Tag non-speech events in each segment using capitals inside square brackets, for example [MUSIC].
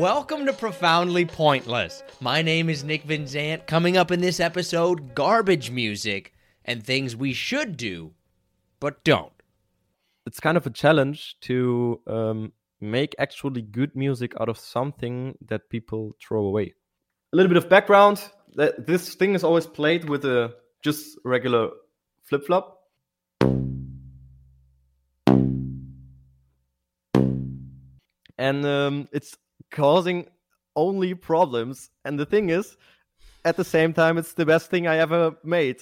Welcome to Profoundly Pointless. My name is Nick Vinzant. Coming up in this episode, garbage music and things we should do, but don't. It's kind of a challenge to um, make actually good music out of something that people throw away. A little bit of background: this thing is always played with a just regular flip flop. And um, it's causing only problems. And the thing is, at the same time, it's the best thing I ever made.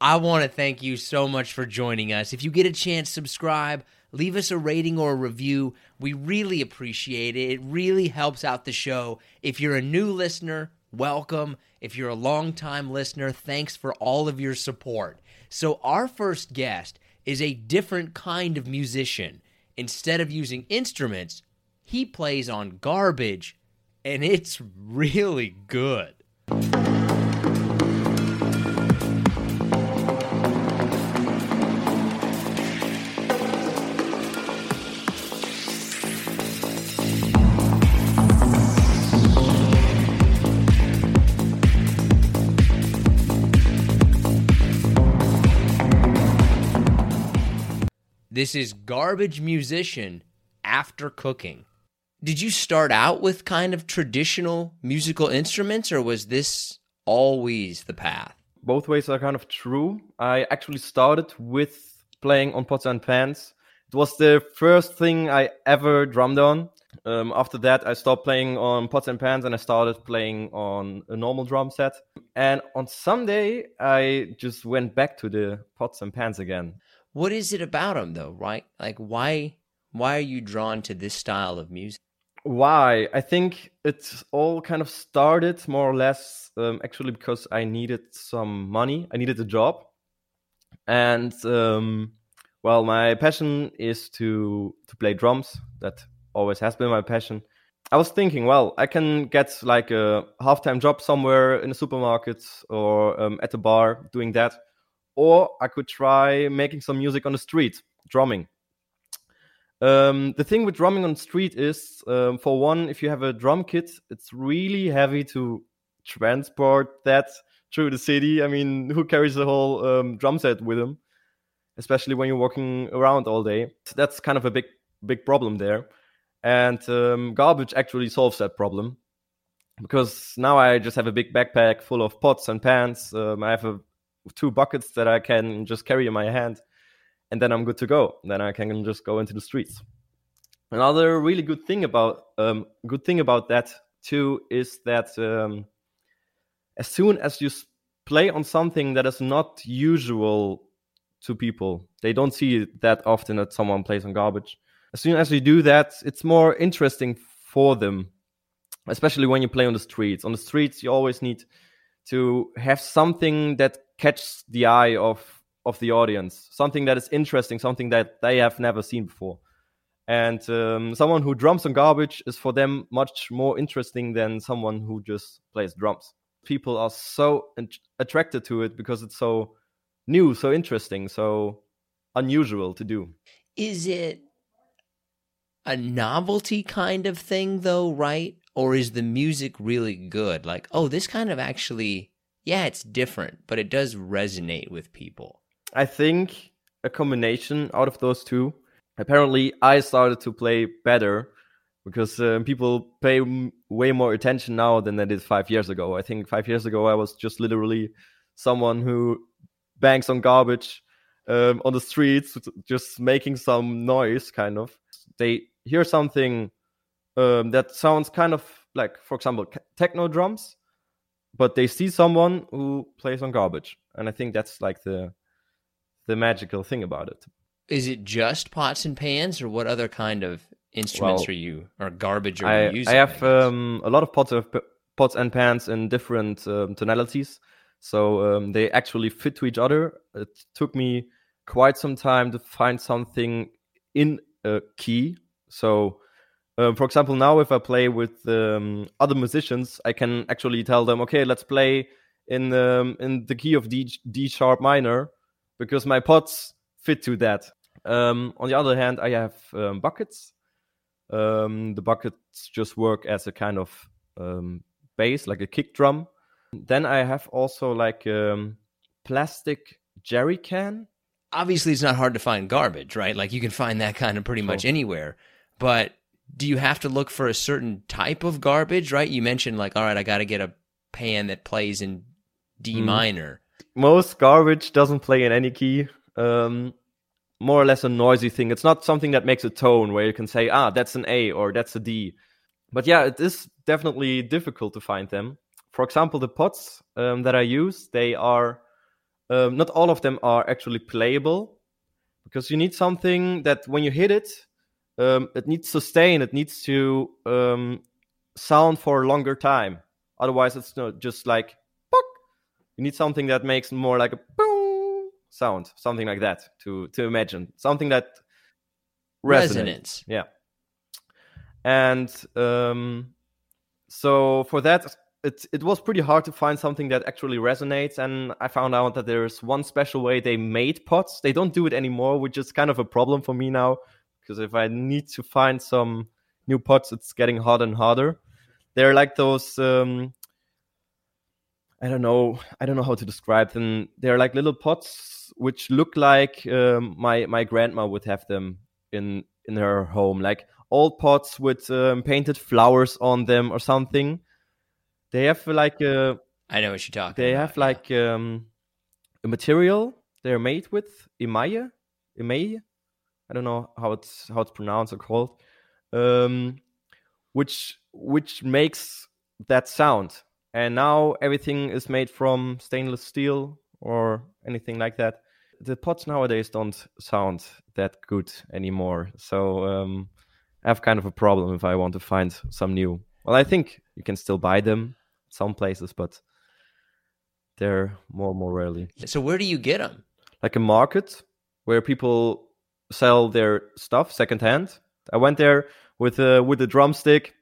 I want to thank you so much for joining us. If you get a chance, subscribe, leave us a rating or a review. We really appreciate it. It really helps out the show. If you're a new listener, welcome. If you're a long-time listener, thanks for all of your support. So, our first guest is a different kind of musician. Instead of using instruments, he plays on garbage, and it's really good. This is Garbage Musician After Cooking. Did you start out with kind of traditional musical instruments, or was this always the path? Both ways are kind of true. I actually started with playing on pots and pans. It was the first thing I ever drummed on. Um, after that, I stopped playing on pots and pans and I started playing on a normal drum set. And on Sunday, I just went back to the pots and pans again. What is it about them though, right? Like why why are you drawn to this style of music? Why? I think it's all kind of started more or less um, actually because I needed some money. I needed a job, and um, well, my passion is to to play drums. That always has been my passion. I was thinking, well, I can get like a half time job somewhere in a supermarket or um, at a bar doing that or I could try making some music on the street, drumming. Um, the thing with drumming on street is, um, for one, if you have a drum kit, it's really heavy to transport that through the city. I mean, who carries the whole um, drum set with them? Especially when you're walking around all day. That's kind of a big, big problem there. And um, garbage actually solves that problem because now I just have a big backpack full of pots and pans. Um, I have a two buckets that I can just carry in my hand, and then I'm good to go. Then I can just go into the streets. Another really good thing about um, good thing about that too is that um, as soon as you play on something that is not usual to people, they don't see that often that someone plays on garbage. As soon as you do that, it's more interesting for them, especially when you play on the streets. On the streets, you always need to have something that catches the eye of of the audience, something that is interesting, something that they have never seen before. And um, someone who drums on garbage is for them much more interesting than someone who just plays drums. People are so attracted to it because it's so new, so interesting, so unusual to do. Is it a novelty kind of thing, though, right? Or is the music really good? Like, oh, this kind of actually yeah, it's different, but it does resonate with people. I think a combination out of those two. Apparently, I started to play better because uh, people pay m- way more attention now than they did five years ago. I think five years ago, I was just literally someone who bangs on garbage um, on the streets, just making some noise, kind of. They hear something um, that sounds kind of like, for example, techno drums but they see someone who plays on garbage, and I think that's like the the magical thing about it. Is it just pots and pans, or what other kind of instruments well, are you or garbage are I, you using? I have I um, a lot of pots of pots and pans in different um, tonalities, so um, they actually fit to each other. It took me quite some time to find something in a key. So um, for example, now if I play with um, other musicians, I can actually tell them, okay, let's play in um, in the key of D, D sharp minor because my pots fit to that. Um, on the other hand, I have um, buckets. Um, the buckets just work as a kind of um, bass, like a kick drum. Then I have also like um, plastic jerry can. Obviously, it's not hard to find garbage, right? Like you can find that kind of pretty much anywhere. But do you have to look for a certain type of garbage, right? You mentioned like, all right, I got to get a pan that plays in D Mhm. minor. Most garbage doesn't play in any key. Um, more or less a noisy thing. It's not something that makes a tone where you can say, ah, that's an A or that's a D. But yeah, it is definitely difficult to find them. For example, the pots um, that I use, they are um, not all of them are actually playable because you need something that when you hit it, um, it needs sustain. It needs to um, sound for a longer time. Otherwise, it's not just like. You need something that makes more like a boom sound, something like that to to imagine something that resonates. Resonance. Yeah. And um, so for that, it it was pretty hard to find something that actually resonates. And I found out that there's one special way they made pots. They don't do it anymore, which is kind of a problem for me now. Because if I need to find some new pots, it's getting harder and harder. They're like those. Um, I don't know. I don't know how to describe them. They're like little pots which look like um, my my grandma would have them in in her home, like old pots with um, painted flowers on them or something. They have like a I know what you're talking they about. have yeah. like um, a material they're made with emaille, emaille. I don't know how it's how it's pronounced or called, um, which which makes that sound. And now everything is made from stainless steel or anything like that. The pots nowadays don't sound that good anymore. So um, I have kind of a problem if I want to find some new. Well, I think you can still buy them some places, but they're more and more rarely. So where do you get them? Like a market where people sell their stuff secondhand. I went there with a with a drumstick,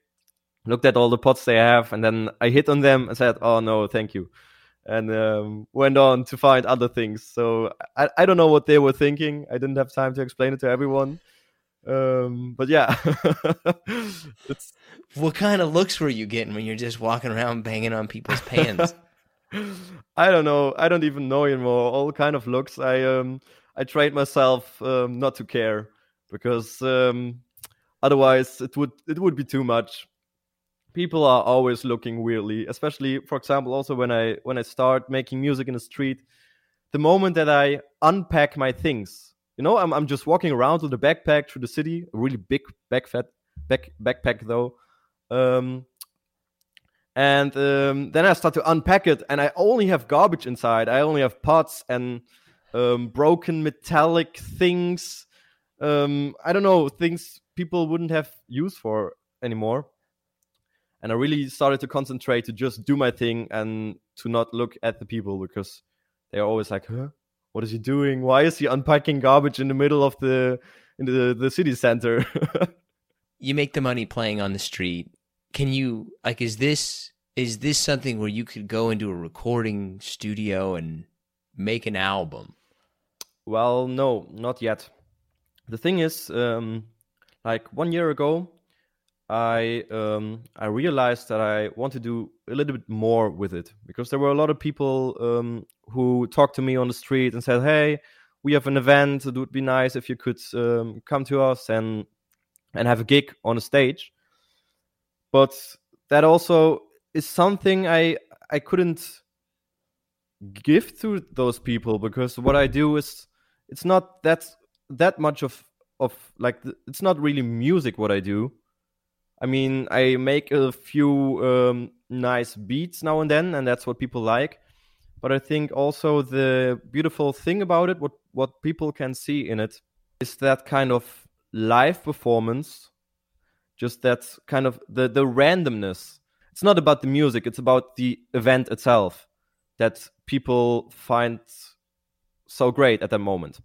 looked at all the pots they have, and then I hit on them and said, "Oh no, thank you," and um, went on to find other things. So I, I don't know what they were thinking. I didn't have time to explain it to everyone. Um, but yeah, [LAUGHS] What kind of looks were you getting when you're just walking around banging on people's pans? [LAUGHS] I don't know. I don't even know anymore. All kind of looks. I um I trained myself um, not to care because um, otherwise it would it would be too much. People are always looking weirdly, especially for example also when I when I start making music in the street. The moment that I unpack my things, you know, I'm I'm just walking around with a backpack through the city, a really big backpack back backpack though. Um, and um, then I start to unpack it, and I only have garbage inside. I only have pots and um, broken metallic things. Um, I don't know things people wouldn't have use for anymore. And I really started to concentrate to just do my thing and to not look at the people because they're always like, "Huh, what is he doing? Why is he unpacking garbage in the middle of the in the the city center?" [LAUGHS] you make the money playing on the street. Can you like is this is this something where you could go into a recording studio and make an album? Well, no, not yet. The thing is, um, like one year ago, I um, I realized that I want to do a little bit more with it because there were a lot of people um, who talked to me on the street and said, "Hey, we have an event. It would be nice if you could um, come to us and and have a gig on a stage." But that also is something I I couldn't give to those people because what I do is it's not that that much of of like it's not really music what I do. I mean, I make a few um, nice beats now and then, and that's what people like. But I think also the beautiful thing about it, what what people can see in it, is that kind of live performance, just that kind of the the randomness. It's not about the music; it's about the event itself that people find so great at that moment.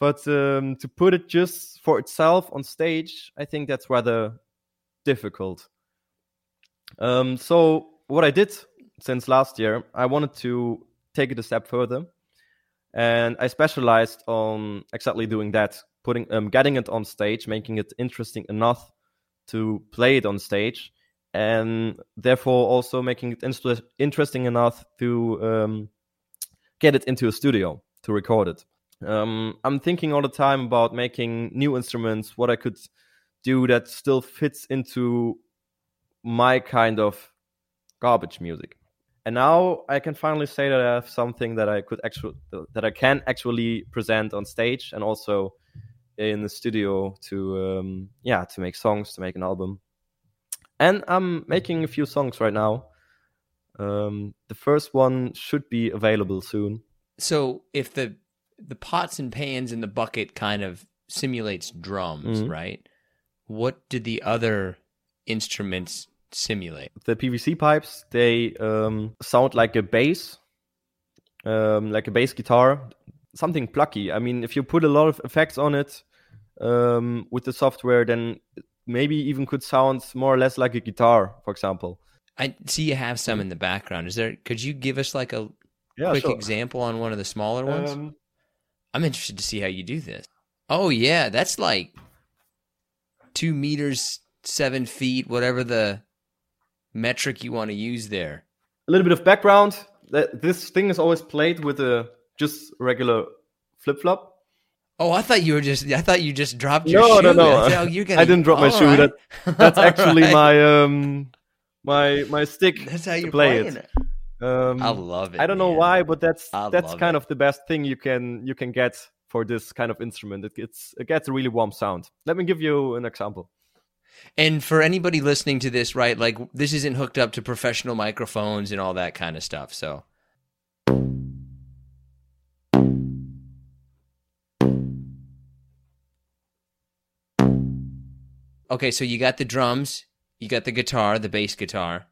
But um, to put it just for itself on stage, I think that's rather difficult. Um, so what I did since last year, I wanted to take it a step further, and I specialized on exactly doing that, putting um, getting it on stage, making it interesting enough to play it on stage, and therefore also making it inter- interesting enough to um, get it into a studio to record it. Um, I'm thinking all the time about making new instruments, what I could do that still fits into my kind of garbage music. And now I can finally say that I have something that I could actually that I can actually present on stage and also in the studio to um, yeah to make songs to make an album. And I'm making a few songs right now. Um, the first one should be available soon. So if the the pots and pans in the bucket kind of simulates drums, Mhm. right? What did the other instruments simulate? the PVC pipes they um, sound like a bass, um, like a bass guitar, something plucky. I mean, if you put a lot of effects on it um, with the software, then maybe even could sound more or less like a guitar, for example. I see you have some in the background. Is there? Could you give us like a Yeah, quick example on one of the smaller ones? Um, I'm interested to see how you do this. Oh yeah, that's like two meters, seven feet, whatever the metric you want to use there. a little bit of background. That this thing is always played with a just regular flip flop. Oh, I thought you were just. I thought you just dropped your No, shoe. no, no. Oh, you're gonna, I didn't drop my shoe. right. That that's [LAUGHS] actually right. my um my my stick That's how you're play it. it. Um, I love it. I don't know why, but that's I that's kind it. of the best thing you can you can get for this kind of instrument. It gets it gets a really warm sound. Let me give you an example. And for anybody listening to this, right, like this isn't hooked up to professional microphones and all that kind of stuff. So Okay, so you got the drums, you got the guitar, the bass guitar.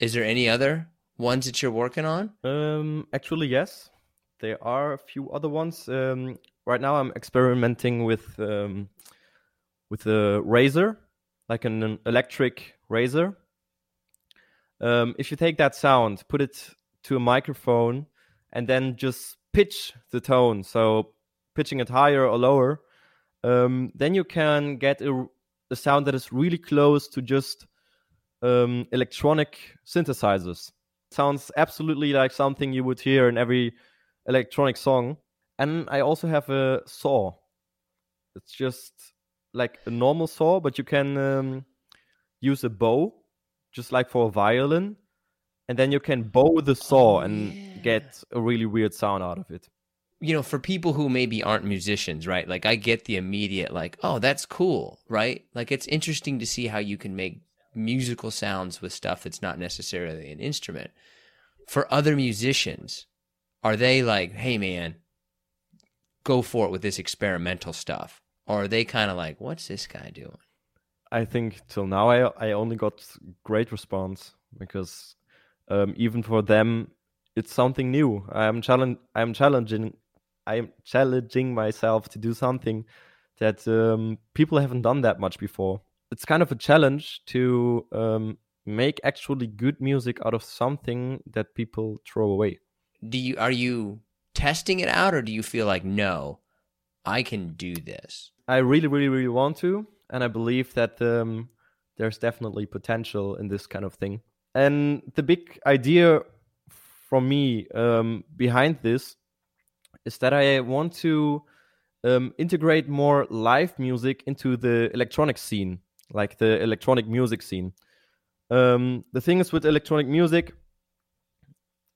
Is there any other ones that you're working on? Um, actually, yes, there are a few other ones. Um, right now, I'm experimenting with um, with a razor, like an, an electric razor. Um, if you take that sound, put it to a microphone, and then just pitch the tone, so pitching it higher or lower, um, then you can get a, a sound that is really close to just um, electronic synthesizers sounds absolutely like something you would hear in every electronic song. And I also have a saw. It's just like a normal saw, but you can um, use a bow, just like for a violin, and then you can bow the saw Oh, and yeah. get a really weird sound out of it. you know, for people who maybe aren't musicians, right? Like I get the immediate like, oh, that's cool, right? Like it's interesting to see how you can make musical sounds with stuff that's not necessarily an instrument. For other musicians, are they like, hey man, go for it with this experimental stuff? Or are they kind of like, what's this guy doing? I think till now I I only got great response because um, even for them it's something new. I'm challenge I'm challenging I'm challenging myself to do something that um, people haven't done that much before. It's kind of a challenge to um, make actually good music out of something that people throw away. Do you are you testing it out or do you feel like no, I can do this? I really, really, really want to, and I believe that um, there's definitely potential in this kind of thing. And the big idea from me um, behind this is that I want to um, integrate more live music into the electronic scene, like the electronic music scene. Um, the thing is with electronic music,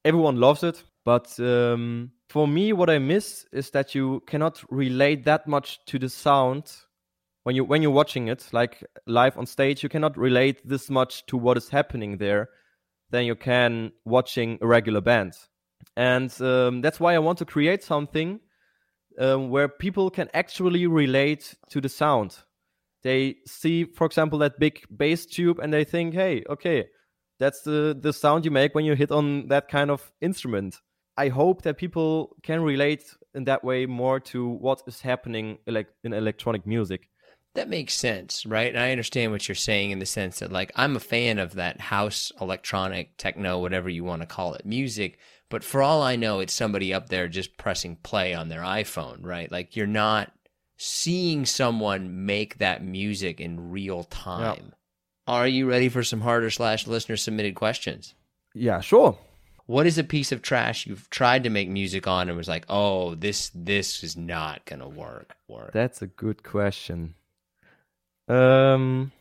everyone loves it, but um, for me, what I miss is that you cannot relate that much to the sound when you when you're watching it, like live on stage. You cannot relate this much to what is happening there than you can watching a regular band, and um, that's why I want to create something um, where people can actually relate to the sound. They see, for example, that big bass tube, and they think, "Hey, okay, that's the the sound you make when you hit on that kind of instrument." I hope that people can relate in that way more to what is happening in electronic music. That makes sense, right? And I understand what you're saying in the sense that, like, I'm a fan of that house, electronic, techno, whatever you want to call it, music. But for all I know, it's somebody up there just pressing play on their iPhone, right? Like, you're not seeing someone make that music in real time. Are you ready for some harder slash listener submitted questions? Yeah, sure. What is a piece of trash you've tried to make music on and was like, oh, this this is not gonna work? Work. That's a good question. Um,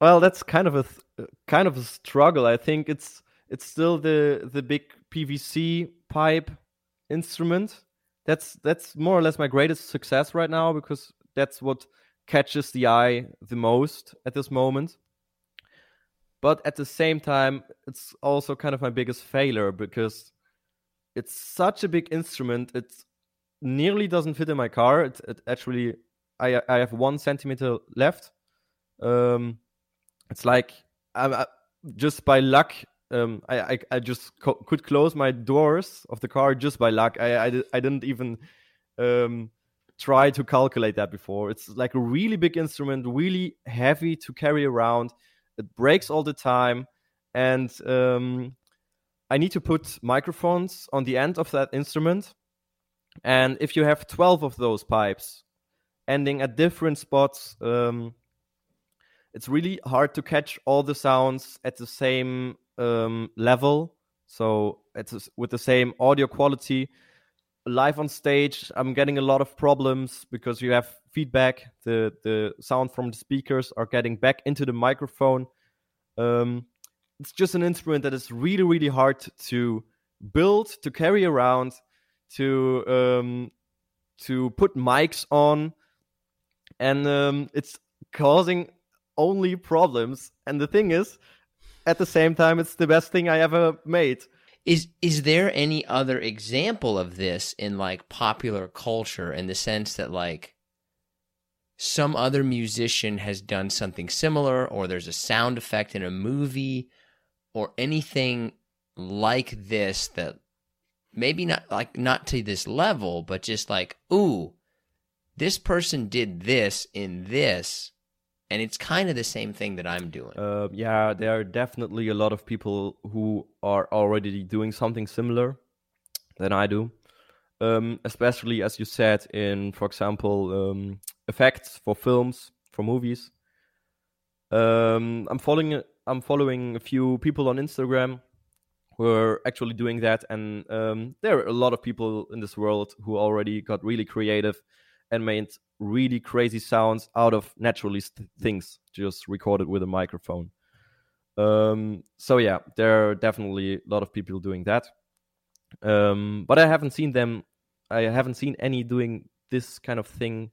well, that's kind of a th- kind of a struggle. I think it's it's still the the big PVC pipe instrument. That's that's more or less my greatest success right now because that's what catches the eye the most at this moment. But at the same time, it's also kind of my biggest failure because it's such a big instrument. It nearly doesn't fit in my car. It, it actually, I I have one centimeter left. Um, it's like I, I, just by luck, um, I, I, I just co- could close my doors of the car just by luck. I I, I didn't even um, try to calculate that before. It's like a really big instrument, really heavy to carry around. It breaks all the time, and um, I need to put microphones on the end of that instrument. And if you have twelve of those pipes ending at different spots, um, it's really hard to catch all the sounds at the same um, level. So it's with the same audio quality. Live on stage, I'm getting a lot of problems because you have feedback. The the sound from the speakers are getting back into the microphone. Um, it's just an instrument that is really really hard to build, to carry around, to um, to put mics on, and um, it's causing only problems. And the thing is, at the same time, it's the best thing I ever made. Is is there any other example of this in like popular culture in the sense that like some other musician has done something similar or there's a sound effect in a movie or anything like this that maybe not like not to this level but just like ooh this person did this in this and it's kind of the same thing that I'm doing. Uh, yeah, there are definitely a lot of people who are already doing something similar than I do. Um, especially as you said in, for example, um, effects for films, for movies. Um, I'm following I'm following a few people on Instagram who are actually doing that, and um, there are a lot of people in this world who already got really creative and made really crazy sounds out of naturally st- things just recorded with a microphone. Um, so yeah, there are definitely a lot of people doing that. Um, but I haven't seen them. I haven't seen any doing this kind of thing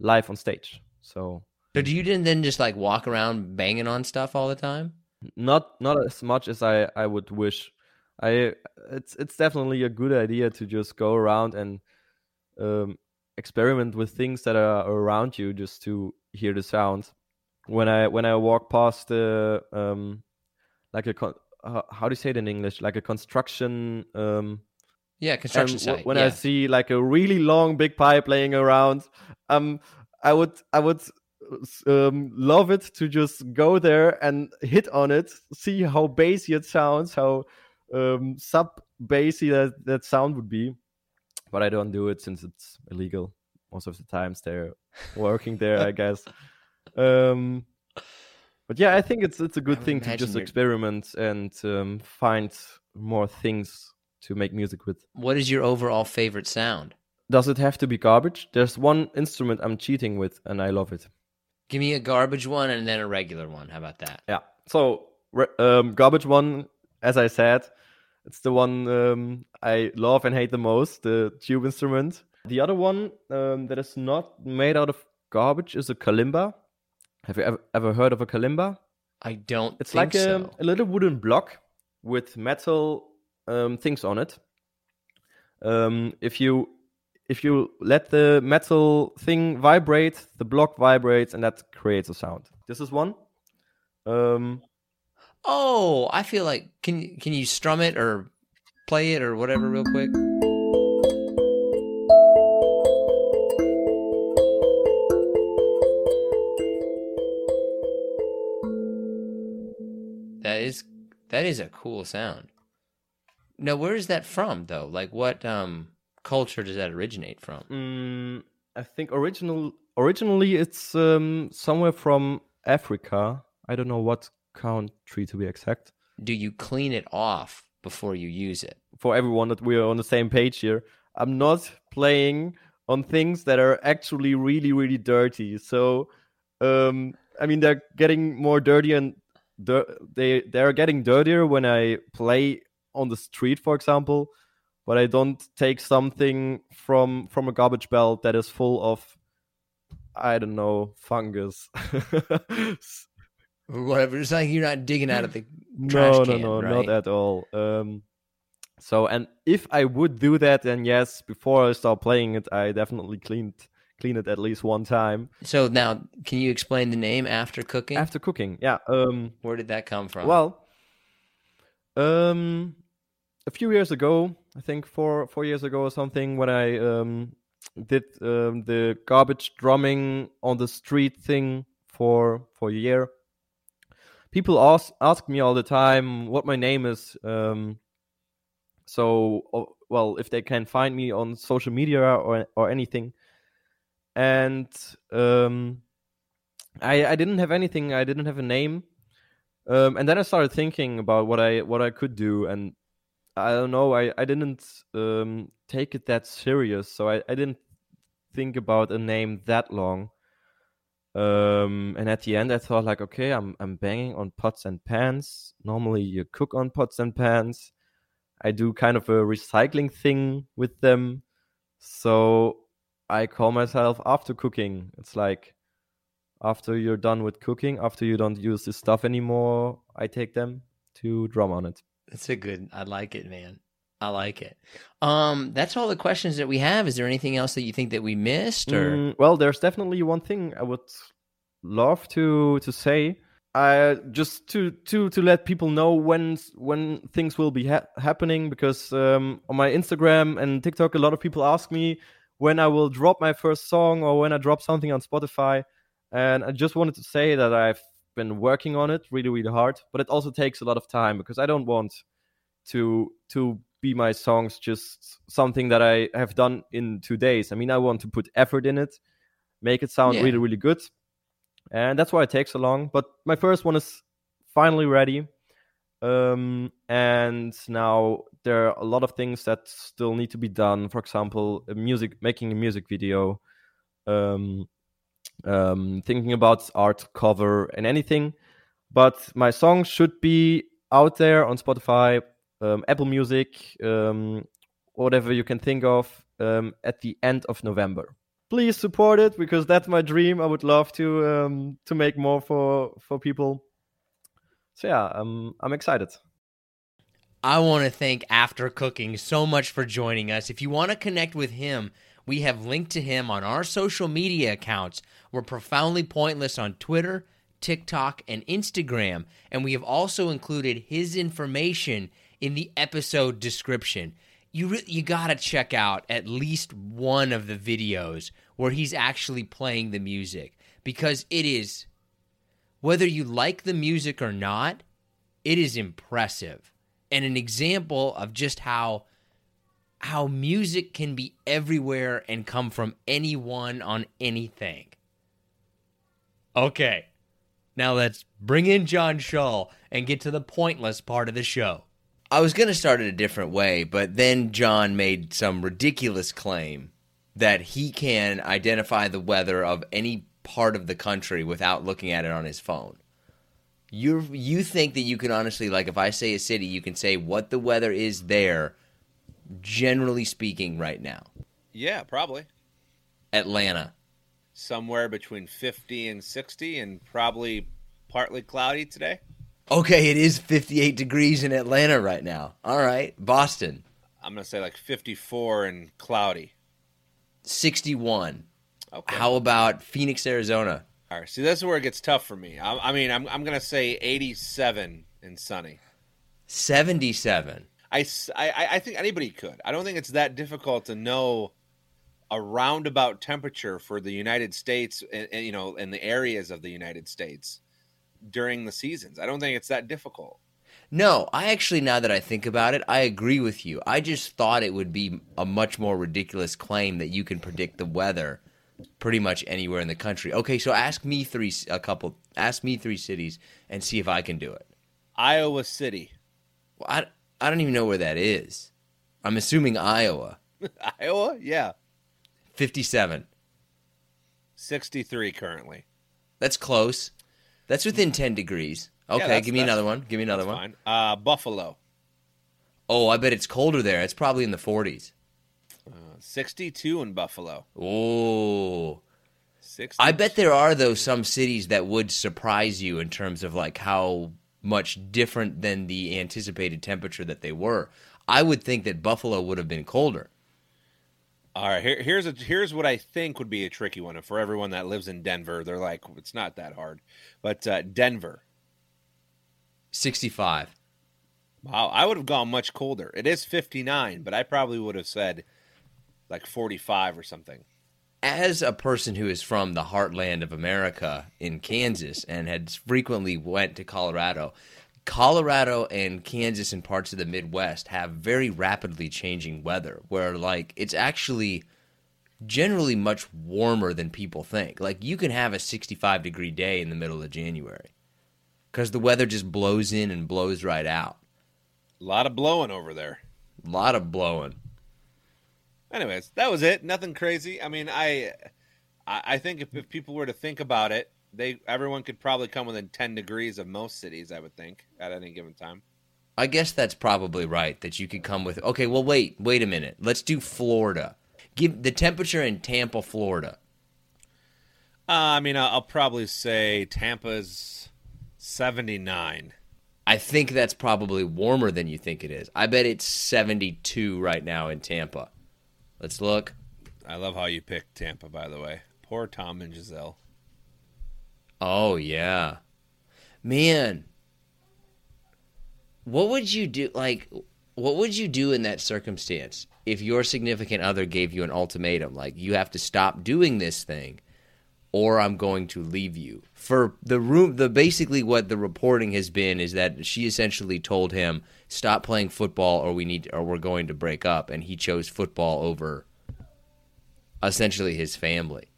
live on stage. So. So do you didn't then just like walk around banging on stuff all the time? Not not as much as I I would wish. I it's it's definitely a good idea to just go around and um, experiment with things that are around you just to hear the sound. When I when I walk past the um, like a con- uh, how do you say it in English? Like a construction. Um, yeah, construction site. When yeah. I see like a really long big pipe laying around, um, I would I would um, love it to just go there and hit on it, see how bassy it sounds, how um, sub bassy that, that sound would be but I don't do it since it's illegal. Most of the times they're working there, I guess. [LAUGHS] Um, but yeah, I think it's it's a good thing to just experiment and um, find more things to make music with. What is your overall favorite sound? Does it have to be garbage? There's one instrument I'm cheating with, and I love it. Give me a garbage one and then a regular one. How about that? Yeah. So um, garbage one, as I said, it's the one um, I love and hate the most, the tube instrument. The other one um, that is not made out of garbage is a kalimba. Have you ever, ever heard of a kalimba? I don't. It's like so. a, a, little wooden block with metal um, things on it. Um, if you if you let the metal thing vibrate, the block vibrates, and that creates a sound. This is one. Um, Oh, I feel like can can you strum it or play it or whatever real quick? That is that is a cool sound. Now, where is that from though? Like what um culture does that originate from? Mm, I think original originally it's um, somewhere from Africa I don't know what country to be exact. Do you clean it off before you use it? For everyone that we're on the same page here, I'm not playing on things that are actually really really dirty. So, um, I mean, they're getting more dirty and dir- they they're getting dirtier when I play on the street, for example. But I don't take something from from a garbage belt that is full of I don't know fungus. [LAUGHS] or whatever. It's like you're not digging out of the [LAUGHS] no, no, can, no, right? not at all. Um, so, and if I would do that, then yes, before I start playing it, I definitely cleaned clean it at least one time So now, can you explain the name after cooking? after cooking. Yeah. Um, Where did that come from? Well, um, a few years ago, I think four four years ago or something, when I um did um, the garbage drumming on the street thing for for a year, people ask ask me all the time what my name is. Um, so well, if they can find me on social media or or anything, and um, I I didn't have anything. I didn't have a name. Um, and then I started thinking about what I what I could do, and I don't know. I I didn't um, take it that serious, so I, I didn't think about a name that long. Um, and at the end, I thought like, okay, I'm I'm banging on pots and pans. Normally, you cook on pots and pans. I do kind of a recycling thing with them, so I call myself after cooking. It's like after you're done with cooking, after you don't use this stuff anymore, I take them to drum on it. That's a good. I like it, man. I like it. Um, that's all the questions that we have. Is there anything else that you think that we missed, or Mm, well, there's definitely one thing I would love to to say. I just to to to let people know when when things will be ha- happening because um, on my Instagram and TikTok, a lot of people ask me when I will drop my first song or when I drop something on Spotify, and I just wanted to say that I've been working on it really really hard, but it also takes a lot of time because I don't want to to be my songs just something that I have done in two days. I mean, I want to put effort in it, make it sound Yeah. really, really good. And that's why it takes so long. But my first one is finally ready. Um, and now there are a lot of things that still need to be done. For example, a music, making a music video, um, um, thinking about art cover and anything. But my song should be out there on Spotify, um, Apple Music, um, whatever you can think of, um, at the end of November. Please support it because that's my dream. I would love to um, to make more for for people. So yeah, um, I'm excited. I want to thank After Cooking so much for joining us. If you want to connect with him, we have linked to him on our social media accounts. We're profoundly pointless on Twitter, TikTok, and Instagram, and we have also included his information in the episode description. You re- you got to check out at least one of the videos where he's actually playing the music because it is whether you like the music or not, it is impressive and an example of just how how music can be everywhere and come from anyone on anything. Okay. Now let's bring in John Shull and get to the pointless part of the show. I was going to start it a different way, but then John made some ridiculous claim that he can identify the weather of any part of the country without looking at it on his phone. You you think that you can honestly like if I say a city, you can say what the weather is there generally speaking right now. Yeah, probably. Atlanta. Somewhere between 50 and 60 and probably partly cloudy today. Okay, it is 58 degrees in Atlanta right now. All right, Boston. I'm going to say like 54 and cloudy. 61. Okay. How about Phoenix, Arizona? All right. See, this is where it gets tough for me. I, I mean, I'm, I'm going to say 87 and sunny. 77. I, I, I think anybody could. I don't think it's that difficult to know a roundabout temperature for the United States, and, and, you know, in the areas of the United States during the seasons. I don't think it's that difficult. No, I actually, now that I think about it, I agree with you. I just thought it would be a much more ridiculous claim that you can predict the weather pretty much anywhere in the country. Okay, so ask me three a couple ask me three cities and see if I can do it. Iowa City. Well, I I don't even know where that is. I'm assuming Iowa. [LAUGHS] Iowa? Yeah. 57. 63 currently. That's close. That's within 10 degrees. Okay, that's- give me that's- another one. Give me another one. fine. Uh, Buffalo. Oh, I bet it's colder there. It's probably in the 40s. Uh, 62 in Buffalo. Oh. 60. I bet there are though some cities that would surprise you in terms of like how much different than the anticipated temperature that they were. I would think that Buffalo would have been colder. All right, here, here's a here's what I think would be a tricky one for everyone that lives in Denver. They're like, it's not that hard, but uh, Denver. 65. Wow, I would have gone much colder. It is 59, but I probably would have said like 45 or something. as a person who is from the heartland of America in Kansas and had frequently went to Colorado, Colorado and Kansas and parts of the Midwest have very rapidly changing weather where like it's actually generally much warmer than people think. Like you can have a 65 degree day in the middle of January cuz the weather just blows in and blows right out. A lot of blowing over there. A lot of blowing. Anyways, that was it. Nothing crazy. I mean, I I I think if, if people were to think about it, they everyone could probably come within 10 degrees of most cities, I would think, at any given time. I guess that's probably right that you could come with. Okay, well, wait, wait a minute. Let's do Florida. Give the temperature in Tampa, Florida. Uh, I mean, I'll, I'll probably say Tampa's 79. I think that's probably warmer than you think it is. I bet it's 72 right now in Tampa. Let's look. I love how you picked Tampa, by the way. Poor Tom and Giselle. Oh, yeah. Man. What would you do like what would you do in that circumstance if your significant other gave you an ultimatum like you have to stop doing this thing or I'm going to leave you. For the room the basically what the reporting has been is that she essentially told him stop playing football or we need or we're going to break up and he chose football over essentially his family.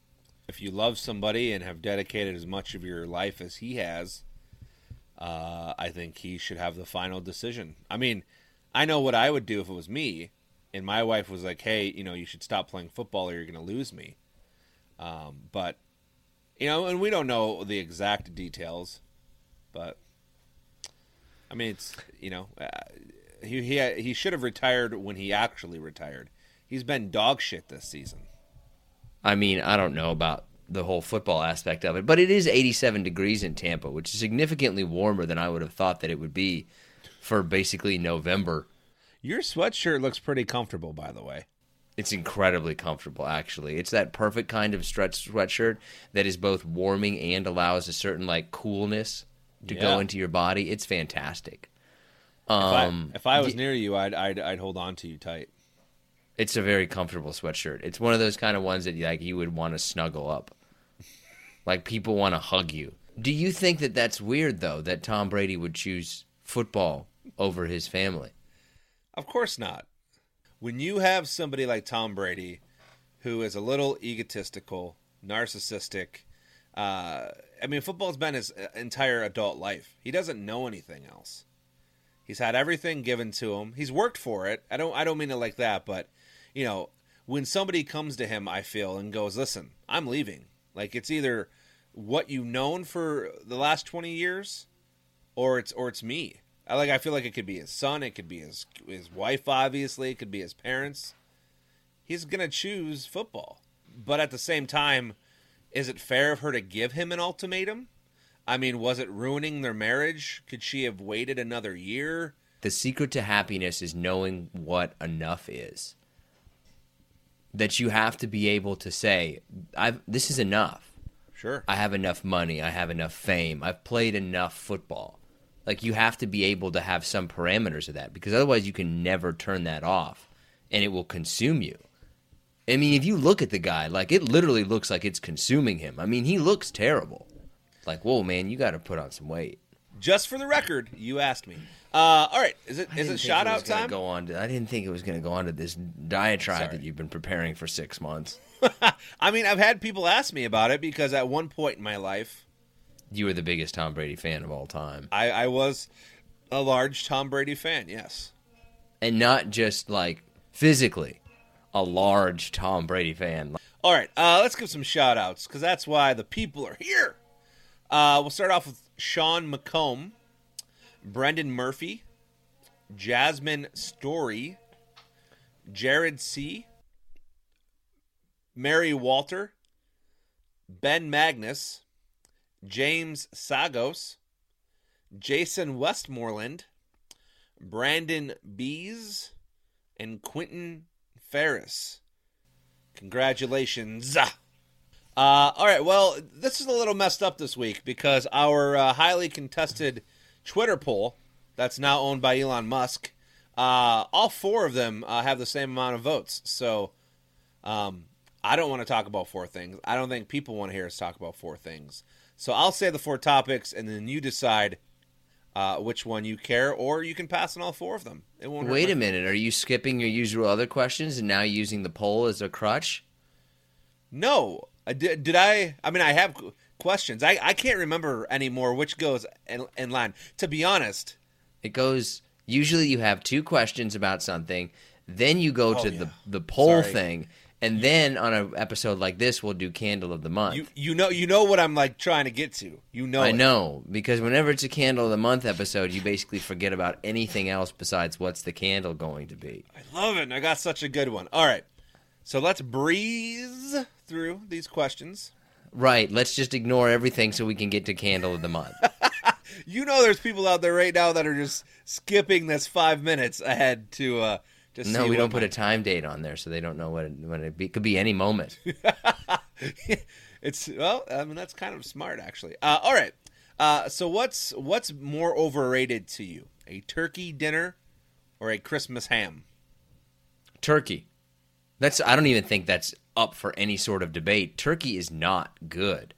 If you love somebody and have dedicated as much of your life as he has, uh, I think he should have the final decision. I mean, I know what I would do if it was me, and my wife was like, "Hey, you know, you should stop playing football or you're going to lose me." Um, but you know, and we don't know the exact details, but I mean, it's you know, uh, he he he should have retired when he actually retired. He's been dog shit this season. I mean, I don't know about the whole football aspect of it, but it is 87 degrees in Tampa, which is significantly warmer than I would have thought that it would be for basically November. Your sweatshirt looks pretty comfortable, by the way. It's incredibly comfortable, actually. It's that perfect kind of stretch sweatshirt that is both warming and allows a certain like coolness to Yeah. go into your body. It's fantastic. If, Um, I, if I was y- near you, I'd, I'd I'd hold on to you tight. It's a very comfortable sweatshirt. It's one of those kind of ones that like you would want to snuggle up. Like people want to hug you. Do you think that that's weird though that Tom Brady would choose football over his family? Of course not. When you have somebody like Tom Brady, who is a little egotistical, narcissistic, uh, I mean, football's been his uh, entire adult life. He doesn't know anything else. He's had everything given to him. He's worked for it. I don't. I don't mean it like that, but you know, when somebody comes to him, I feel and goes, "Listen, I'm leaving." Like it's either what you've known for the last twenty years, or it's or it's me. I like. I feel like it could be his son. It could be his his wife. Obviously, it could be his parents. He's gonna choose football, but at the same time, is it fair of her to give him an ultimatum? I mean, was it ruining their marriage? Could she have waited another year? The secret to happiness is knowing what enough is. That you have to be able to say, "I've this is enough." Sure. I have enough money, I have enough fame, I've played enough football. Like you have to be able to have some parameters of that because otherwise you can never turn that off and it will consume you. I mean, if you look at the guy, like it literally looks like it's consuming him. I mean, he looks terrible. Like, whoa, man, you got to put on some weight. Just for the record, you asked me. Uh, all right, is it I is it shout out time? Go on. To, I didn't think it was going to go on to this diatribe Sorry. that you've been preparing for six months. [LAUGHS] I mean, I've had people ask me about it because at one point in my life, You were the biggest Tom Brady fan of all time, I, I was a large Tom Brady fan. Yes. and not just like physically, a large Tom Brady fan. All right, uh, let's give some shout outs because that's why the people are here. Uh, we'll start off with Sean McComb, Brendan Murphy, Jasmine Story, Jared C., Mary Walter, Ben Magnus, James Sagos, Jason Westmoreland, Brandon Bees, and Quentin Ferris. Congratulations. Uh, all right, well, this is a little messed up this week because our uh, highly contested Twitter poll, that's now owned by Elon Musk, uh, all four of them uh, have the same amount of votes. So um, I don't want to talk about four things. I don't think people want to hear us talk about four things. So I'll say the four topics, and then you decide uh, which one you care, or you can pass on all four of them. It won't. Wait a minute, are you skipping your usual other questions and now using the poll as a crutch? No, Uh, I did, did I? I mean, I have questions. I, I can't remember anymore which goes in, in line. To be honest, It goes. Usually, you have two questions about something, then you go Oh, to yeah. the the poll Sorry. thing, and then on an episode like this, we'll do candle of the month. you you know you know what I'm like trying to get to. You know, I it. know because whenever it's a candle of the month episode, you basically forget about anything else besides what's the candle going to be. I love it. and I got such a good one. All right, so let's breeze through these questions. Right. Let's just ignore everything so we can get to candle of the month. [LAUGHS] You know, there's people out there right now that are just skipping this five minutes ahead to uh to see no, we don't put a time date on there, so they don't know when it, when it be. Could be any moment. [LAUGHS] it's well, I mean that's kind of smart actually. Uh, all right. Uh, so what's what's more overrated to you? A turkey dinner or a Christmas ham? Turkey. That's I don't even think that's up for any sort of debate. Turkey is not good.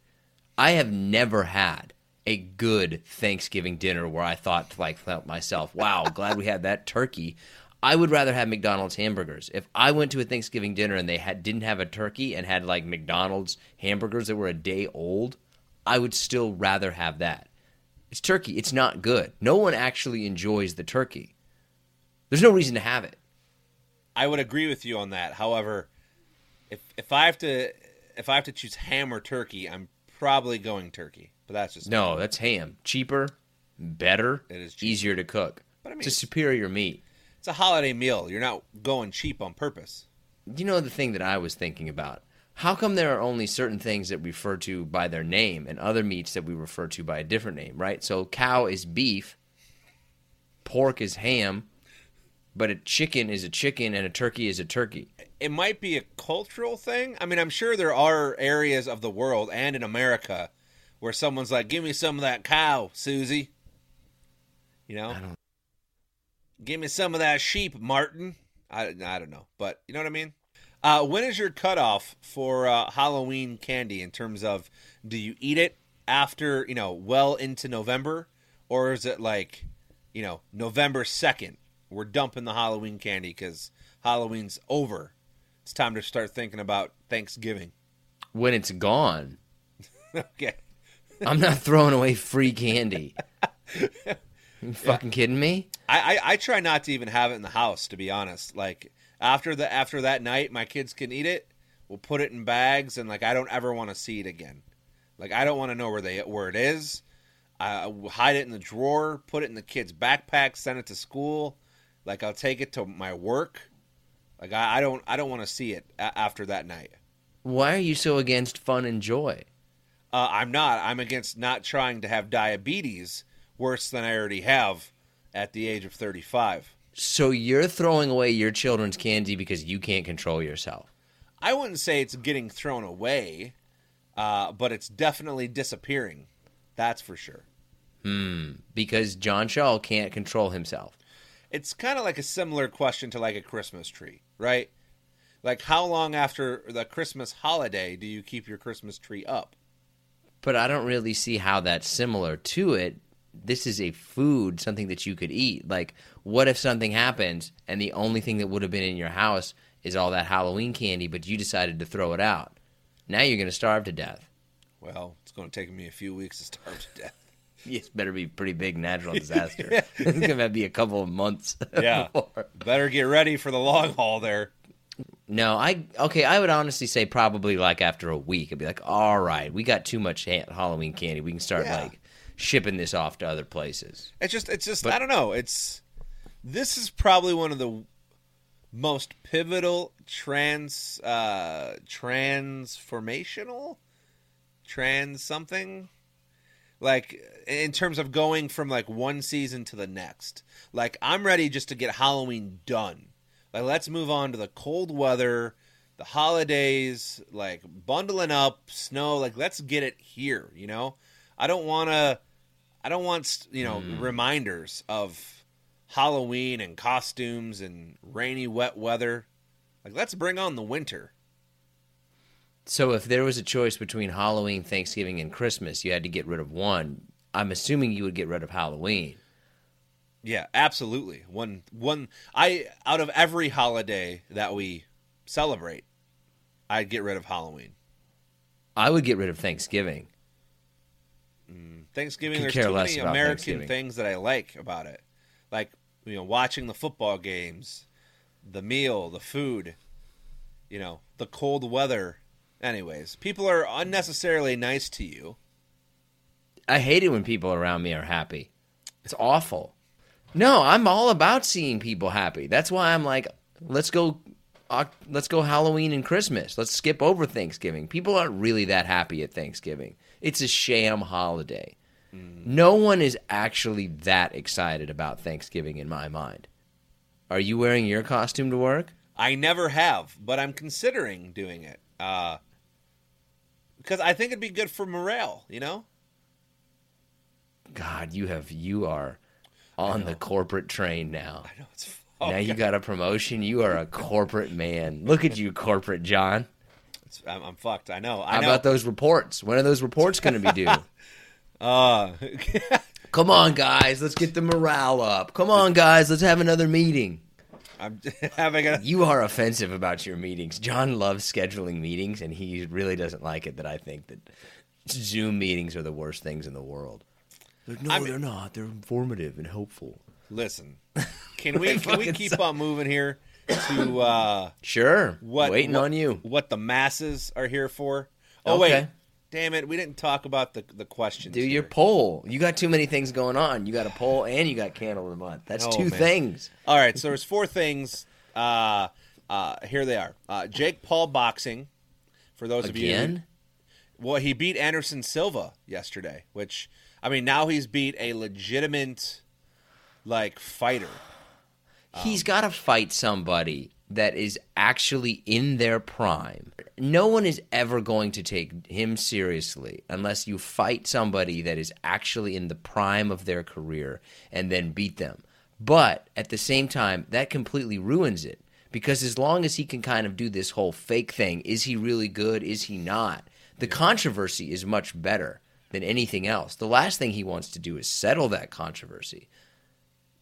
I have never had a good Thanksgiving dinner where I thought to like felt myself, wow, [LAUGHS] glad we had that turkey. I would rather have McDonald's hamburgers. If I went to a Thanksgiving dinner and they had didn't have a turkey and had like McDonald's hamburgers that were a day old, I would still rather have that. It's turkey. It's not good. No one actually enjoys the turkey. There's no reason to have it. I would agree with you on that. However, if if I have to if I have to choose ham or turkey, I'm probably going turkey. But that's just No, that's ham. Cheaper, better, It is cheaper. easier to cook. But I mean, it's a superior meat. It's a holiday meal. You're not going cheap on purpose. You know the thing that I was thinking about? How come there are only certain things that we refer to by their name and other meats that we refer to by a different name, right? So cow is beef, pork is ham, but a chicken is a chicken and a turkey is a turkey. it might be a cultural thing. I mean, I'm sure there are areas of the world and in America where someone's like, "Give me some of that cow, Susie." You know, I don't give me some of that sheep, Martin. I, I don't know, but you know what I mean. Uh, when is your cutoff for uh, Halloween candy in terms of do you eat it after you know well into November, or is it like you know November second? We're dumping the Halloween candy because Halloween's over. It's time to start thinking about Thanksgiving. when it's gone, [LAUGHS] okay. I'm not throwing away free candy. [LAUGHS] you fucking kidding me? I, I, I try not to even have it in the house to be honest. Like after the after that night, my kids can eat it. We'll put it in bags, and like I don't ever want to see it again. Like I don't want to know where they where it is. I hide it in the drawer, put it in the kids' backpack, send it to school. Like I'll take it to my work. Like I, I don't I don't want to see it a- after that night. Why are you so against fun and joy? Uh, I'm not. I'm against not trying to have diabetes worse than I already have at the age of 35. So you're throwing away your children's candy because you can't control yourself. I wouldn't say it's getting thrown away, uh, but it's definitely disappearing. That's for sure. Hmm. Because John Shaw can't control himself. It's kind of like a similar question to like a Christmas tree, right? Like how long after the Christmas holiday do you keep your Christmas tree up? But I don't really see how that's similar to it this is a food, something that you could eat. Like, what if something happens and the only thing that would have been in your house is all that Halloween candy, but you decided to throw it out? Now you're going to starve to death. Well, it's going to take me a few weeks to starve to death. It better be pretty big natural [LAUGHS] disaster. [LAUGHS] it's going to be a couple of months. [LAUGHS] Yeah. Better get ready for the long haul there. No, I okay. I would honestly say probably like after a week, I'd be like, all right, we got too much ha- Halloween candy. We can start Yeah. like shipping this off to other places. It's just, it's just, But- I don't know. It's this is probably one of the most pivotal trans, uh, transformational, trans something, like in terms of going from like one season to the next. Like I'm ready just to get Halloween done. Like let's move on to the cold weather, the holidays, like bundling up, snow. Like let's get it here. You know, I don't want to. I don't want you know mm. reminders of Halloween and costumes and rainy, wet weather. Like let's bring on the winter. So if there was a choice between Halloween, Thanksgiving, and Christmas, you had to get rid of one. I'm assuming you would get rid of Halloween. Yeah, absolutely. One one I out of every holiday that we celebrate, I'd get rid of Halloween. I would get rid of Thanksgiving. Mm, Thanksgiving Could there's too many American things that I like about it. Like, you know, watching the football games, the meal, the food, you know, the cold weather. Anyways, people are unnecessarily nice to you. I hate it when people around me are happy. It's awful. No, I'm all about seeing people happy. That's why I'm like, let's go, let's go Halloween and Christmas. Let's skip over Thanksgiving. People aren't really that happy at Thanksgiving. It's a sham holiday. No one is actually that excited about Thanksgiving in my mind. Are you wearing your costume to work? I never have, but I'm considering doing it. Uh because I think it'd be good for morale, you know? God, you have you are on the corporate train now. I know it's fucked. now you got a promotion. You are a corporate man. Look at you, corporate John. It's, I'm, I'm fucked. I know. I How know. about those reports? When are those reports going to be due? Uh, [LAUGHS] Come on, guys. Let's get the morale up. Come on, guys. Let's have another meeting. I'm [LAUGHS] having a. You are offensive about your meetings. John loves scheduling meetings, and he really doesn't like it that I think that Zoom meetings are the worst things in the world. No, I'm- they're not. They're informative and helpful. Listen, [LAUGHS] can we can we keep suck. on moving here to uh, Sure. what Waiting what- on you. What the masses are here for? Oh wait, Okay. Damn it, we didn't talk about the the questions. Do your poll. You got too many things going on. You got a poll and you got candle of the month. That's Oh, two man. things. All right, so there's four things. Uh, uh, here they are. Uh, Jake Paul boxing. For those of you, Again? well, he beat Anderson Silva yesterday. Which I mean, now he's beat a legitimate like fighter. He's got to fight somebody that is actually in their prime. No one is ever going to take him seriously unless you fight somebody that is actually in the prime of their career and then beat them. But at the same time, that completely ruins it because as long as he can kind of do this whole fake thing, is he really good? Is he not? The controversy is much better than anything else. The last thing he wants to do is settle that controversy.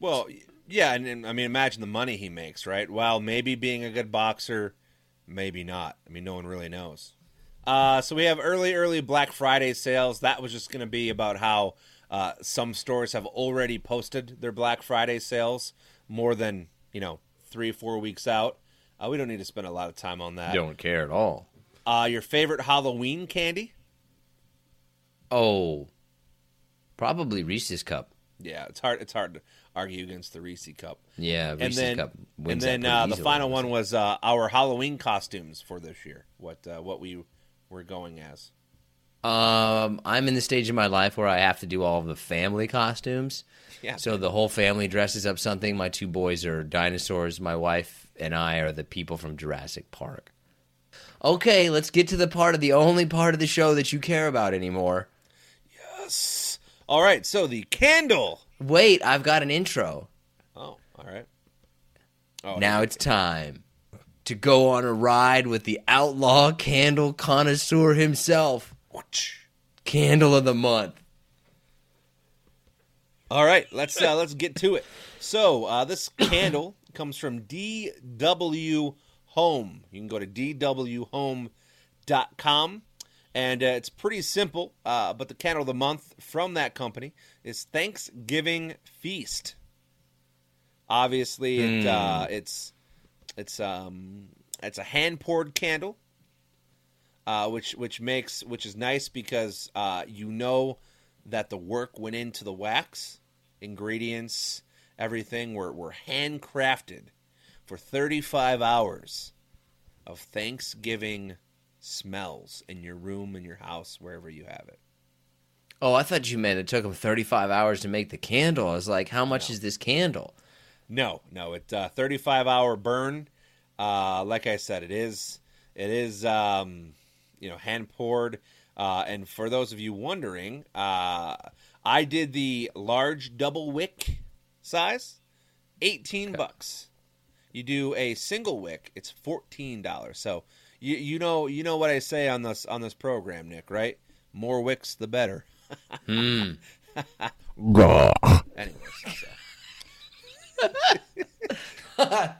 Well, yeah, and, and I mean, imagine the money he makes, right? While maybe being a good boxer, maybe not. I mean, no one really knows. Uh, so we have early, early Black Friday sales. That was just going to be about how uh, some stores have already posted their Black Friday sales more than you know three, four weeks out. Uh, we don't need to spend a lot of time on that. Don't care at all. Uh, your favorite Halloween candy? Oh, probably Reese's cup. Yeah, it's hard. It's hard to argue against the Reese Cup. Yeah, and Reese's then cup and then uh, the final one was uh, our Halloween costumes for this year. What uh, what we were going as. Um, I'm in the stage of my life where I have to do all of the family costumes. [LAUGHS] Yeah. So the whole family dresses up something. My two boys are dinosaurs. My wife and I are the people from Jurassic Park. Okay, let's get to the part of the only part of the show that you care about anymore. Yes. All right. So the candle. Wait, I've got an intro. Oh, all right. Oh, Now it's time to go on a ride with the outlaw candle connoisseur himself. Candle of the month. All right, let's uh, let's get to it. So uh, this candle [COUGHS] comes from DW Home. You can go to dwhome.com, and uh, it's pretty simple. Uh, but the candle of the month from that company is Thanksgiving Feast. Obviously, it uh, it's it's um it's a hand poured candle, uh, which which makes which is nice because uh, you know that the work went into the wax, ingredients, everything were were handcrafted for 35 hours of Thanksgiving smells in your room, in your house, wherever you have it. Oh, I thought you meant it took them 35 hours to make the candle. I was like, how much is this candle? No, no, it's a 35 hour burn. Uh, like I said, it is it is um, you know hand poured. Uh, and for those of you wondering, uh, I did the large double wick size, 18 bucks. You do a single wick, it's fourteen dollars. So you you know you know what I say on this on this program, Nick, right? More wicks, the better. Hmm. Anyways, so.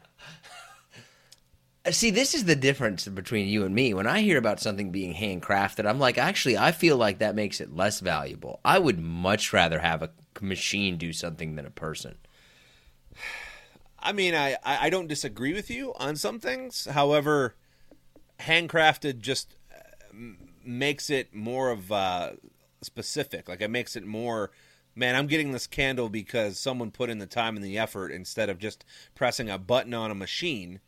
See, this is the difference between you and me. When I hear about something being handcrafted, I'm like, actually, I feel like that makes it less valuable. I would much rather have a machine do something than a person. I mean, I, I don't disagree with you on some things. However, handcrafted just uh, makes it more of uh, specific. Like it makes it more. Man, I'm getting this candle because someone put in the time and the effort instead of just pressing a button on a machine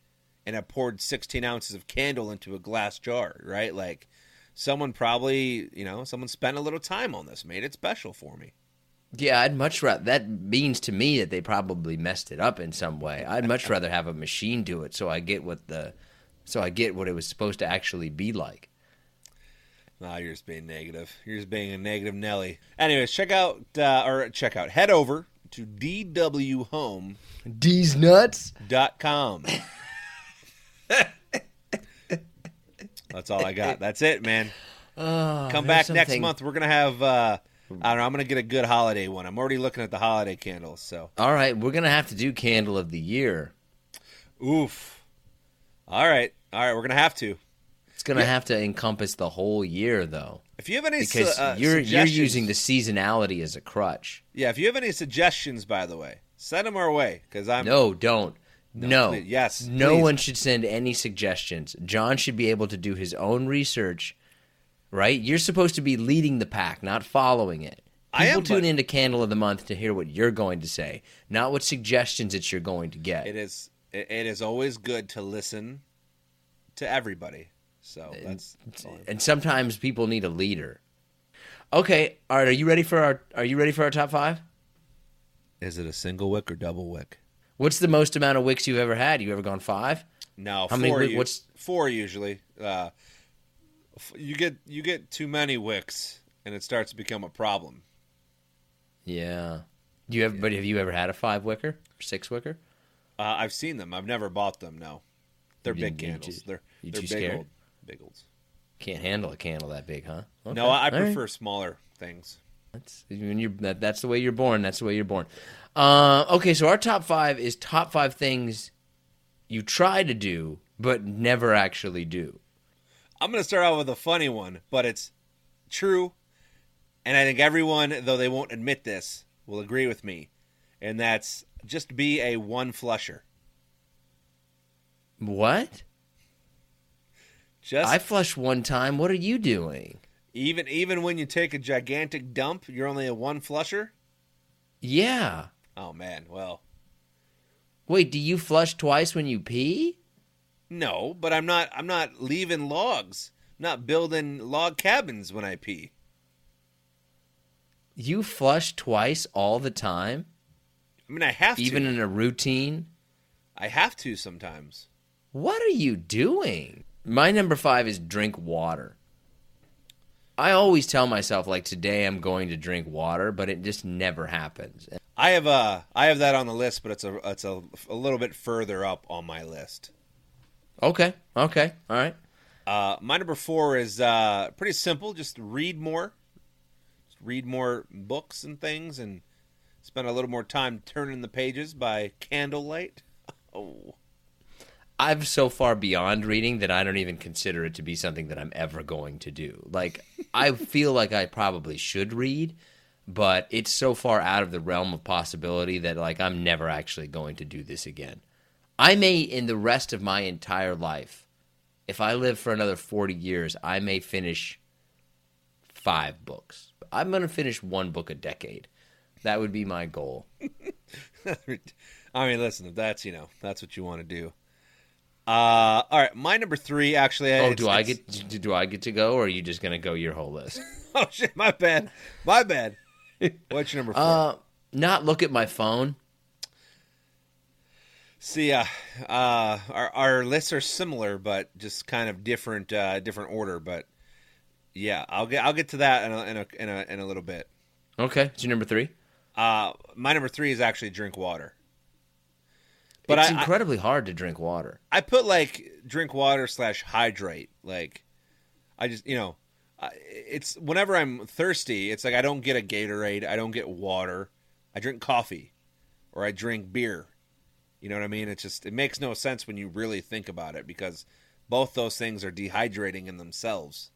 and I poured 16 ounces of candle into a glass jar, right? Like someone probably, you know, someone spent a little time on this, made it special for me. Yeah, I'd much rather. That means to me that they probably messed it up in some way. I'd much [LAUGHS] rather have a machine do it, so I get what the, so I get what it was supposed to actually be like. Ah, you're just being negative. You're just being a negative Nelly. Anyways, check out uh, or check out. Head over to dwhome.com. D's nuts. [LAUGHS] That's all I got. That's it, man. Oh, Come back next something- month. We're gonna have. Uh, I don't know. I'm gonna get a good holiday one. I'm already looking at the holiday candles. So, All right, we're gonna have to do candle of the year. oof. All right, all right. We're gonna have to. It's gonna have to encompass the whole year, though, If you have any, because su- uh, you're you're using the seasonality as a crutch. Yeah, if you have any suggestions, by the way, send them our way because I'm. No, don't. No. please- yes, No please. one should send any suggestions. John should be able to do his own research. Right? You're supposed to be leading the pack, not following it. People I am, tune into Candle of the Month to hear what you're going to say, not what suggestions that you're going to get. It is. It is always good to listen to everybody. So that's. that's and sometimes people need a leader. Okay, all right. Are you ready for our? Are you ready for our top five? Is it a single wick or double wick? What's the most amount of wicks you've ever had? You ever gone five? No, How four. many wick- what's- four usually? Uh, f- you get you get too many wicks, and it starts to become a problem. Yeah. Do you ever? But have you ever had a five wicker six wicker? Uh, I've seen them. I've never bought them. No, they're You big candles. too- they're they're too big scared? old, big olds. Can't handle a candle that big, huh? Okay. No, I, I All right. prefer smaller things. That's when you're that, that's the way you're born. That's the way you're born. Uh, okay, so our top five is top five things you try to do but never actually do. I'm going to start out with a funny one, but it's true, and I think everyone, though they won't admit this, will agree with me, and that's just be a one flusher. What? Just I flush one time. What are you doing? even even when you take a gigantic dump, you're only a one flusher. Yeah. Oh man, well, Wait, do you flush twice when you pee? no, but I'm not I'm not leaving logs. I'm not building log cabins when I pee. You flush twice all the time, I mean, I have to even to. in a routine? I have to sometimes. What are you doing? My number five is drink water. I always tell myself like today I'm going to drink water, but it just never happens. I have uh I have that on the list, but it's a it's a, a little bit further up on my list. Okay, okay, all right. Uh, my number four is uh, pretty simple. Just read more. Just read more books and things, and spend a little more time turning the pages by candlelight. [LAUGHS] Oh, I've so far beyond reading that I don't even consider it to be something that I'm ever going to do. Like, I [LAUGHS] feel like I probably should read, but it's so far out of the realm of possibility that, like, I'm never actually going to do this again. I may, in the rest of my entire life, if I live for another 40 years, I may finish five books. I'm going to finish one book a decade. That would be my goal. [LAUGHS] I mean, listen, if that's you know that's what you want to do. Uh, all right, my number three actually. Oh, do I get do I get to go, or are you just going to go your whole list? [LAUGHS] Oh shit, my bad, my bad. [LAUGHS] What's your number four? Uh, not look at my phone. See, uh, uh, our our lists are similar, but just kind of different, uh, different order. But yeah, I'll get I'll get to that in a in a in a, in a little bit. Okay, it's your number three. Uh, my number three is actually drink water. But it's I- I- incredibly hard to drink water. I put like drink water slash hydrate. Like, I just you know, I- it's whenever I'm thirsty, it's like I don't get a Gatorade, I don't get water, I drink coffee, or I drink beer. You know what I mean? It's just it makes no sense when you really think about it because both those things are dehydrating in themselves.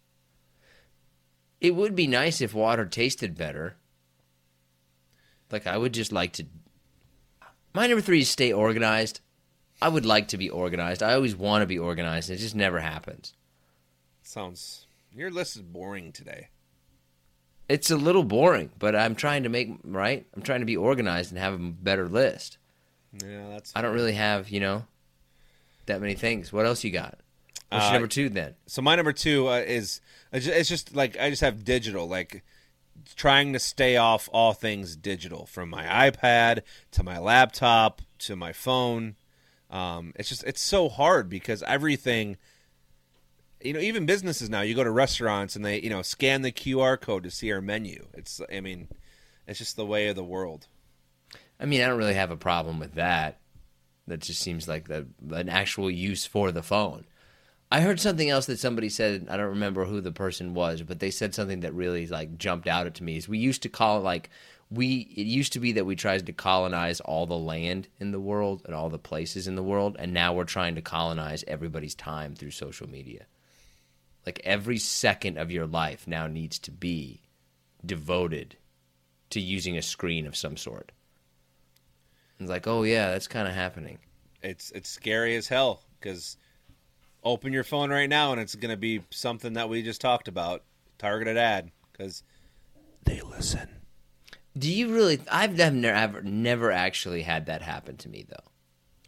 It would be nice if water tasted better. Like I would just like to. My number three is stay organized. I would like to be organized. I always want to be organized. and It just never happens. Sounds your list is boring today. It's a little boring, but I'm trying to make right. I'm trying to be organized and have a better list. Yeah, that's I don't really have, you know, that many things. What else you got? What's Uh, your number two then? so my number two uh, is it's just like I just have digital, like trying to stay off all things digital, from my iPad to my laptop to my phone. Um, it's just it's so hard because everything, you know, even businesses now. You go to restaurants and they you know scan the QR code to see our menu. It's I mean, it's just the way of the world. I mean, I don't really have a problem with that. That just seems like the, an actual use for the phone. I heard something else that somebody said. I don't remember who the person was, but they said something that really like jumped out at me. Is we used to call like we. It used to be that we tried to colonize all the land in the world and all the places in the world, and now we're trying to colonize everybody's time through social media. Like every second of your life now needs to be devoted to using a screen of some sort. It's like, oh yeah, that's kind of happening. It's it's scary as hell because open your phone right now and it's going to be something that we just talked about, targeted ad because they listen. Do you really? I've never, ever, never actually had that happen to me though.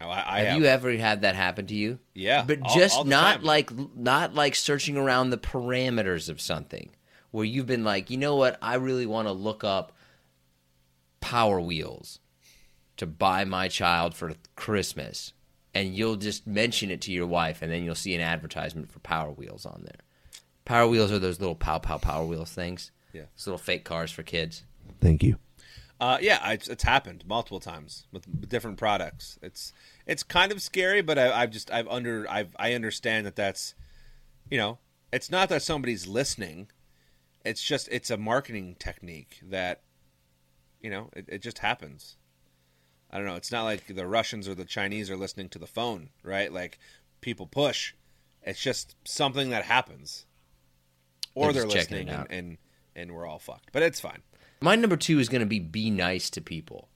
Oh, I, I have, have. you ever had that happen to you? Yeah, but all- just all not time. like not like searching around the parameters of something where you've been like, you know what? I really want to look up Power Wheels to buy my child for Christmas, and you'll just mention it to your wife, and then you'll see an advertisement for Power Wheels on there. Power Wheels are those little pow pow Power Wheels things. Yeah. those little fake cars for kids. Thank you. Uh, yeah, it's, it's happened multiple times with, with different products. It's it's kind of scary, but I, I've just I've under I've I understand that that's you know it's not that somebody's listening. It's just it's a marketing technique that you know it, it just happens. I don't know. It's not like the Russians or the Chinese are listening to the phone, right? Like people push. It's just something that happens, or They're they're, listening, and, and and we're all fucked. But it's fine. My number two is going to be be nice to people.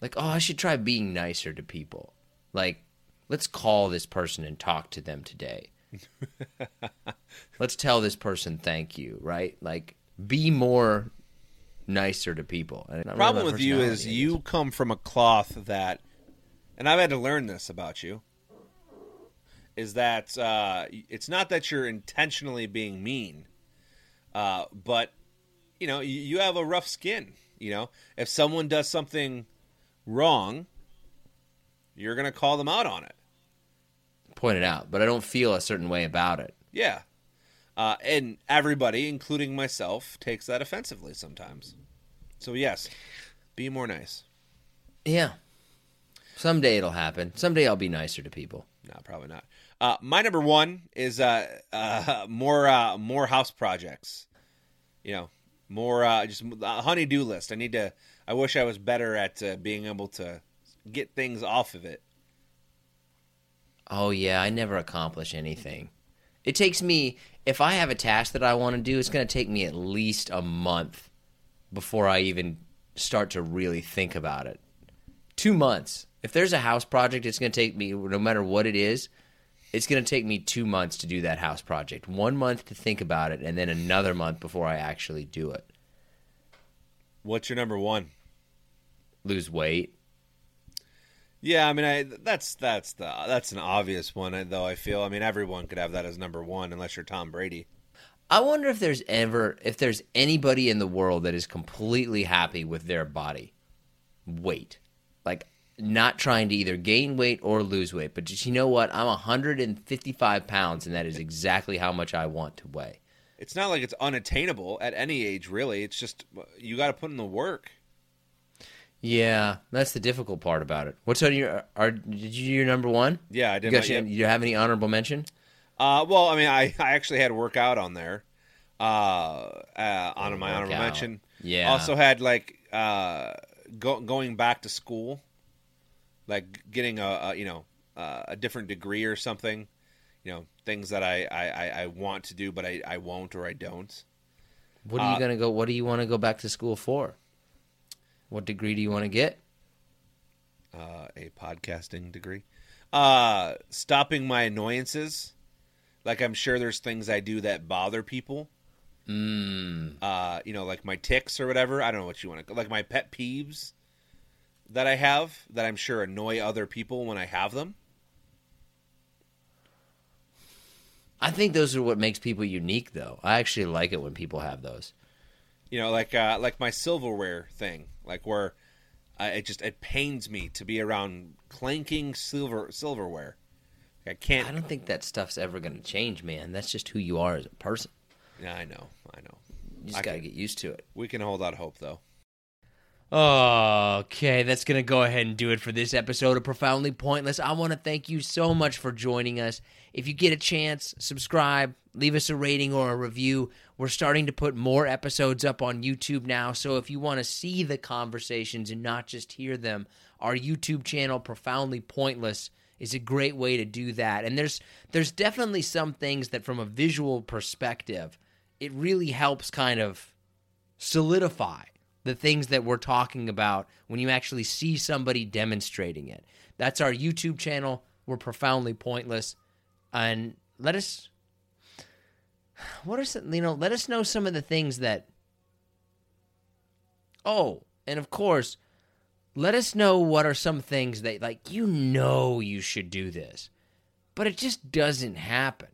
Like, oh, I should try being nicer to people. Like, let's call this person and talk to them today. [LAUGHS] let's tell this person thank you, right? Like, be more nicer to people. Really problem my with you is you come from a cloth that, and I've had to learn this about you, is that uh, it's not that you're intentionally being mean, uh, but you know you, you have a rough skin. You know, if someone does something wrong, you're gonna call them out on it. point it out, but I don't feel a certain way about it. Yeah. Uh, and everybody, including myself, takes that offensively sometimes. So yes, be more nice. Yeah. Someday it'll happen. Someday I'll be nicer to people. No, probably not. Uh, my number one is uh, uh, [LAUGHS] more uh, more house projects. You know, more uh, just a honeydew list. I need to I wish I was better at uh, being able to get things off of it. Oh yeah, I never accomplish anything. It takes me if I have a task that I want to do, it's going to take me at least a month before I even start to really think about it. 2 months. If there's a house project, it's going to take me no matter what it is, it's going to take me 2 months to do that house project. 1 month to think about it and then another month before I actually do it. What's your number one? Lose weight. Yeah, I mean, I that's that's the that's an obvious one though. I feel. I mean, everyone could have that as number one unless you're Tom Brady. I wonder if there's ever if there's anybody in the world that is completely happy with their body weight. Like not trying to either gain weight or lose weight, but just you know what? I'm 155 pounds and that is exactly how much I want to weigh. It's not like it's unattainable at any age really. It's just you got to put in the work. Yeah, that's the difficult part about it. What's on your? Are did you do your number one? Yeah, I You, did. got your- yet. you have any honorable mention? Uh, well, I mean, I, I actually had workout on there. Uh, uh on my honorable mention. Yeah. Also had like uh go, going back to school, like getting a, a you know uh, a different degree or something. You know things that I I, I- I want to do, but I, I won't or I don't. What are you Uh, gonna go? What do you want to go back to school for? What degree do you want to get? uh, a podcasting degree. Uh, stopping my annoyances. Like I'm sure there's things I do that bother people. Mm. Uh, you know, like my ticks or whatever. I don't know what you want to like my pet peeves that I have that I'm sure annoy other people when I have them. I think those are what makes people unique, though. I actually like it when people have those. You know, like uh, like my silverware thing, like where uh, it just it pains me to be around clanking silver silverware. I can't. I don't think that stuff's ever going to change, man. That's just who you are as a person. Yeah, I know, I know. You just I got to get used to it. We can hold out hope though. Okay, that's going to go ahead and do it for this episode of Profoundly Pointless. I want to thank you so much for joining us. If you get a chance, subscribe, leave us a rating or a review. We're starting to put more episodes up on YouTube now, so if you want to see the conversations and not just hear them, our YouTube channel Profoundly Pointless is a great way to do that. And there's there's definitely some things that from a visual perspective, it really helps kind of solidify the things that we're talking about when you actually see somebody demonstrating it. That's our YouTube channel. We're profoundly pointless. And let us what are some, you know, let us know some of the things that Oh, and of course, let us know what are some things that like you know you should do this, but it just doesn't happen.